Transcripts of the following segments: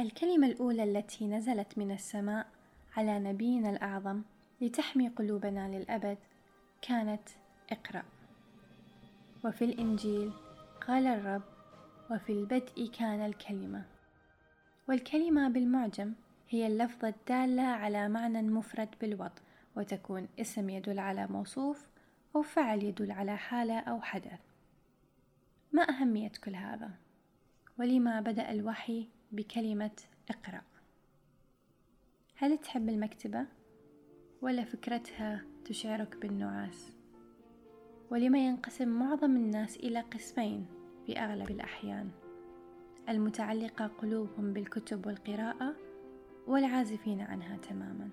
الكلمة الأولى التي نزلت من السماء على نبينا الأعظم لتحمي قلوبنا للأبد كانت اقرأ. وفي الإنجيل قال الرب وفي البدء كان الكلمة. والكلمة بالمعجم هي اللفظة الدالة على معنى مفرد بالوضع وتكون اسم يدل على موصوف أو فعل يدل على حالة أو حدث. ما أهمية كل هذا؟ ولما بدأ الوحي بكلمة اقرأ؟ هل تحب المكتبة؟ ولا فكرتها تشعرك بالنعاس؟ ولما ينقسم معظم الناس إلى قسمين في أغلب الأحيان المتعلقة قلوبهم بالكتب والقراءة والعازفين عنها تماما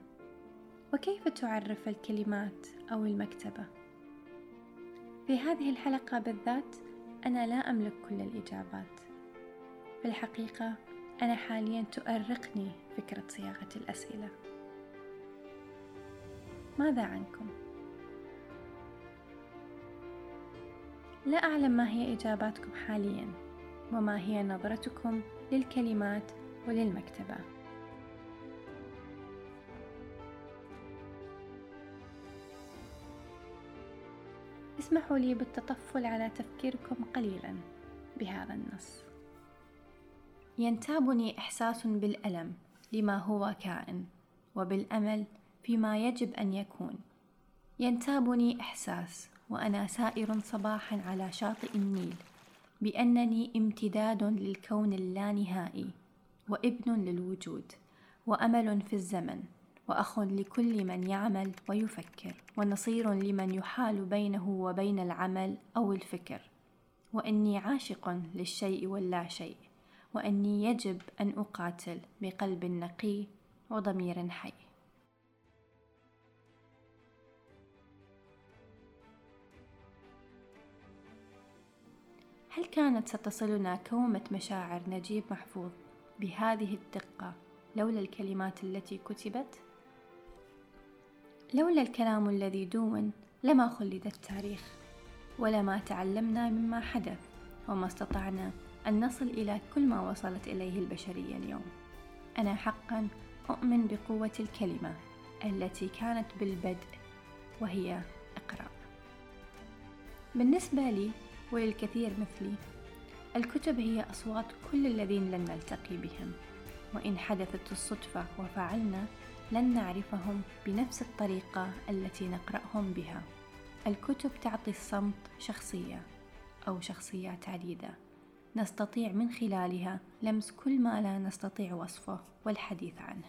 وكيف تعرف الكلمات أو المكتبة؟ في هذه الحلقة بالذات أنا لا أملك كل الإجابات في الحقيقة أنا حاليا تؤرقني فكرة صياغة الأسئلة. ماذا عنكم؟ لا أعلم ما هي إجاباتكم حاليا وما هي نظرتكم للكلمات وللمكتبة. اسمحوا لي بالتطفل على تفكيركم قليلا بهذا النص. ينتابني إحساس بالألم لما هو كائن وبالأمل فيما يجب أن يكون. ينتابني إحساس وأنا سائر صباحا على شاطئ النيل بأنني امتداد للكون اللانهائي وابن للوجود وأمل في الزمن وأخ لكل من يعمل ويفكر ونصير لمن يحال بينه وبين العمل أو الفكر. وإني عاشق للشيء واللا شيء. وأني يجب أن أقاتل بقلب نقي وضمير حي هل كانت ستصلنا كومة مشاعر نجيب محفوظ بهذه الدقة لولا الكلمات التي كتبت؟ لولا الكلام الذي دون لما خلد التاريخ ولما تعلمنا مما حدث وما استطعنا أن نصل إلى كل ما وصلت إليه البشرية اليوم. أنا حقا أؤمن بقوة الكلمة التي كانت بالبدء وهي اقرأ بالنسبة لي وللكثير مثلي الكتب هي أصوات كل الذين لن نلتقي بهم وإن حدثت الصدفة وفعلنا لن نعرفهم بنفس الطريقة التي نقرأهم بها. الكتب تعطي الصمت شخصية أو شخصيات عديدة. نستطيع من خلالها لمس كل ما لا نستطيع وصفه والحديث عنه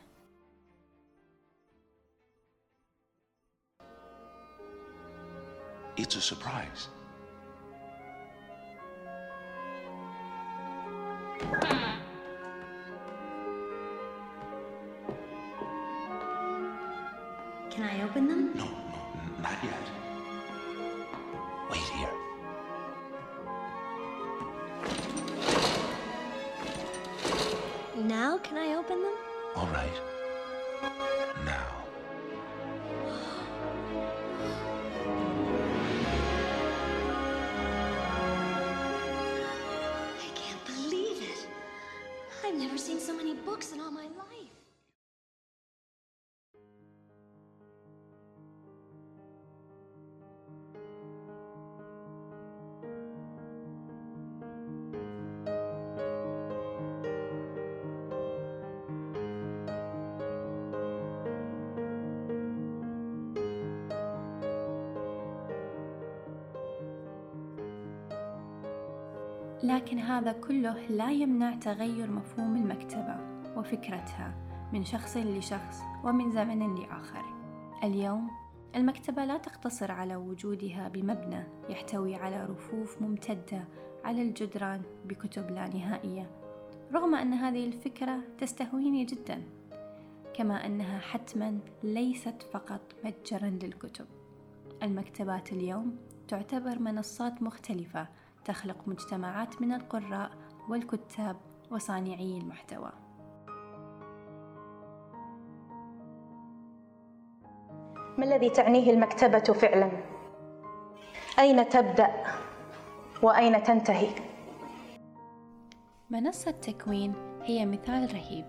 It's a surprise. Can I open them? No, no, not yet. Now can I open them? All right. Now. I can't believe it. I've never seen so many books in all my life. لكن هذا كله لا يمنع تغير مفهوم المكتبة وفكرتها من شخص لشخص ومن زمن لآخر. اليوم المكتبة لا تقتصر على وجودها بمبنى يحتوي على رفوف ممتدة على الجدران بكتب لا نهائية، رغم أن هذه الفكرة تستهويني جدا، كما أنها حتما ليست فقط متجرا للكتب. المكتبات اليوم تعتبر منصات مختلفة تخلق مجتمعات من القراء والكتاب وصانعي المحتوى ما الذي تعنيه المكتبة فعلا؟ أين تبدأ؟ وأين تنتهي؟ منصة تكوين هي مثال رهيب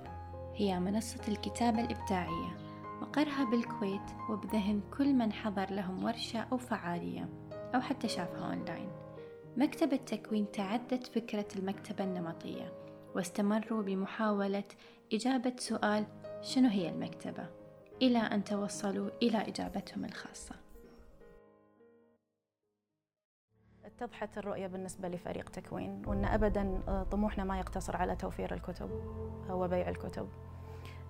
هي منصة الكتابة الإبداعية مقرها بالكويت وبذهن كل من حضر لهم ورشة أو فعالية أو حتى شافها أونلاين مكتبة تكوين تعدت فكرة المكتبة النمطية واستمروا بمحاولة إجابة سؤال شنو هي المكتبة؟ إلى أن توصلوا إلى إجابتهم الخاصة. اتضحت الرؤية بالنسبة لفريق تكوين وأن أبدا طموحنا ما يقتصر على توفير الكتب وبيع الكتب.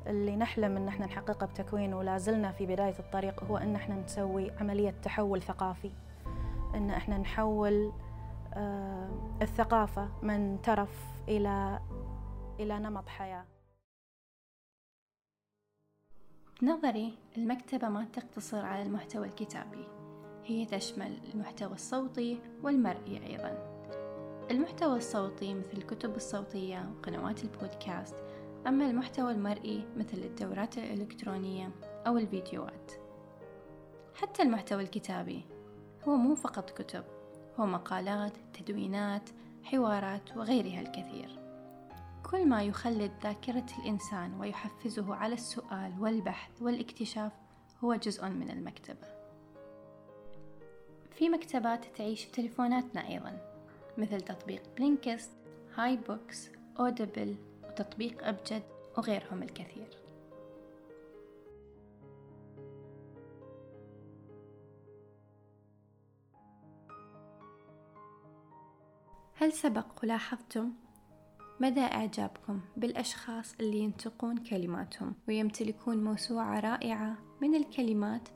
اللي نحلم أن إحنا نحققه بتكوين ولا زلنا في بداية الطريق هو أن إحنا نسوي عملية تحول ثقافي. أن إحنا نحول آه، الثقافة من ترف إلى إلى نمط حياة. بنظري المكتبة ما تقتصر على المحتوى الكتابي هي تشمل المحتوى الصوتي والمرئي أيضا. المحتوى الصوتي مثل الكتب الصوتية وقنوات البودكاست أما المحتوى المرئي مثل الدورات الإلكترونية أو الفيديوهات. حتى المحتوى الكتابي هو مو فقط كتب. هو مقالات تدوينات حوارات وغيرها الكثير. كل ما يخلد ذاكرة الإنسان ويحفزه على السؤال والبحث والاكتشاف هو جزء من المكتبة. في مكتبات تعيش في تليفوناتنا أيضا مثل تطبيق Blinkist iBooks Audible وتطبيق أبجد وغيرهم الكثير. هل سبق ولاحظتم مدى إعجابكم بالأشخاص اللي ينتقون كلماتهم ويمتلكون موسوعة رائعة من الكلمات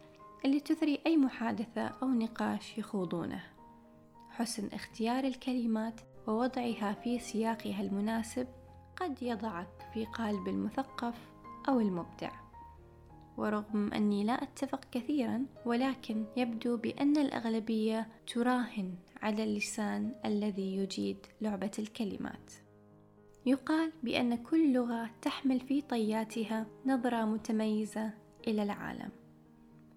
اللي تثري أي محادثة أو نقاش يخوضونه؟ حسن اختيار الكلمات ووضعها في سياقها المناسب قد يضعك في قالب المثقف أو المبدع. ورغم أني لا أتفق كثيرا ولكن يبدو بأن الأغلبية تراهن على اللسان الذي يجيد لعبة الكلمات. يقال بأن كل لغة تحمل في طياتها نظرة متميزة إلى العالم.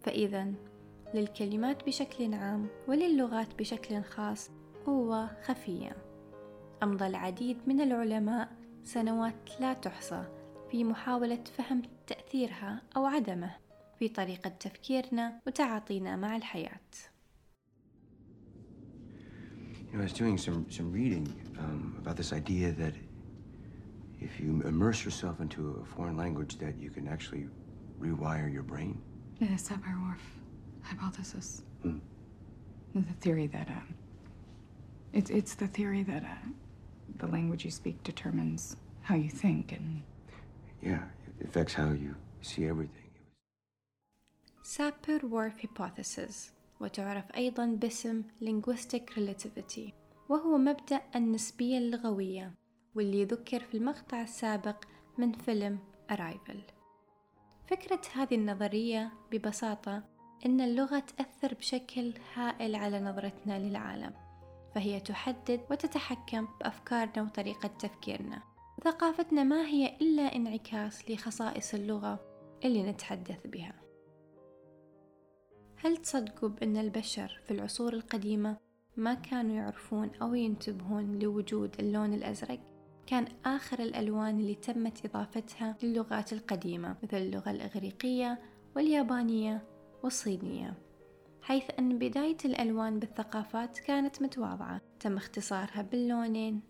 فإذا للكلمات بشكل عام وللغات بشكل خاص قوة خفية. أمضى العديد من العلماء سنوات لا تحصى في محاولة فهم تأثيرها أو عدمه في طريقة تفكيرنا وتعاطينا مع الحياة. You know, I was doing some, some reading um, about this idea that if you immerse yourself into a foreign language, that you can actually rewire your brain. The Sapir-Whorf hypothesis. Hmm. The theory that uh, it's it's the theory that uh, the language you speak determines how you think and Yeah, it affects how you see everything. Sapir-Whorf hypothesis وتعرف أيضا باسم linguistic relativity وهو مبدأ النسبية اللغوية واللي ذكر في المقطع السابق من فيلم Arrival. فكرة هذه النظرية ببساطة أن اللغة تأثر بشكل هائل على نظرتنا للعالم فهي تحدد وتتحكم بأفكارنا وطريقة تفكيرنا. ثقافتنا ما هي إلا انعكاس لخصائص اللغة اللي نتحدث بها. هل تصدقوا بأن البشر في العصور القديمة ما كانوا يعرفون أو ينتبهون لوجود اللون الأزرق؟ كان آخر الألوان اللي تمت إضافتها للغات القديمة مثل اللغة الإغريقية واليابانية والصينية حيث أن بداية الألوان بالثقافات كانت متواضعة تم اختصارها باللونين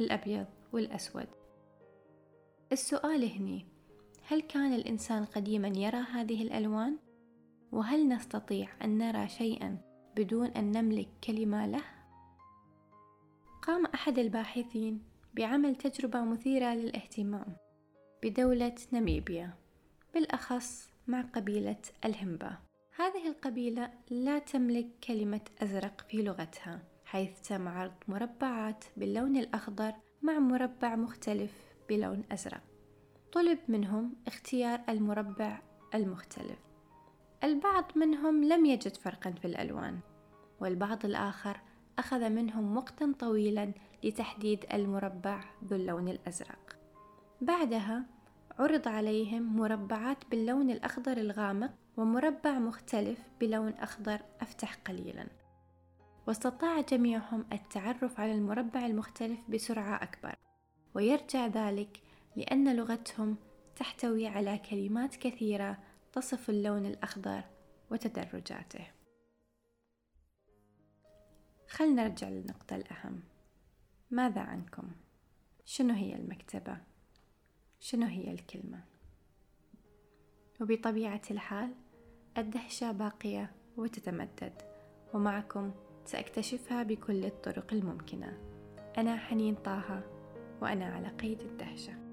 الأبيض والأسود السؤال هني هل كان الإنسان قديما يرى هذه الألوان؟ وهل نستطيع أن نرى شيئا بدون أن نملك كلمة له؟ قام أحد الباحثين بعمل تجربة مثيرة للاهتمام بدولة ناميبيا بالأخص مع قبيلة الهمبا. هذه القبيلة لا تملك كلمة أزرق في لغتها حيث تم عرض مربعات باللون الأخضر مع مربع مختلف بلون أزرق. طلب منهم اختيار المربع المختلف. البعض منهم لم يجد فرقا في الألوان والبعض الآخر أخذ منهم وقتا طويلا لتحديد المربع ذو اللون الأزرق. بعدها عرض عليهم مربعات باللون الأخضر الغامق ومربع مختلف بلون أخضر أفتح قليلا. واستطاع جميعهم التعرف على المربع المختلف بسرعة أكبر ويرجع ذلك لأن لغتهم تحتوي على كلمات كثيرة تصف اللون الأخضر وتدرجاته خل نرجع للنقطة الأهم ماذا عنكم؟ شنو هي المكتبة؟ شنو هي الكلمة؟ وبطبيعة الحال الدهشة باقية وتتمدد ومعكم سأكتشفها بكل الطرق الممكنة أنا حنين طه وأنا على قيد الدهشة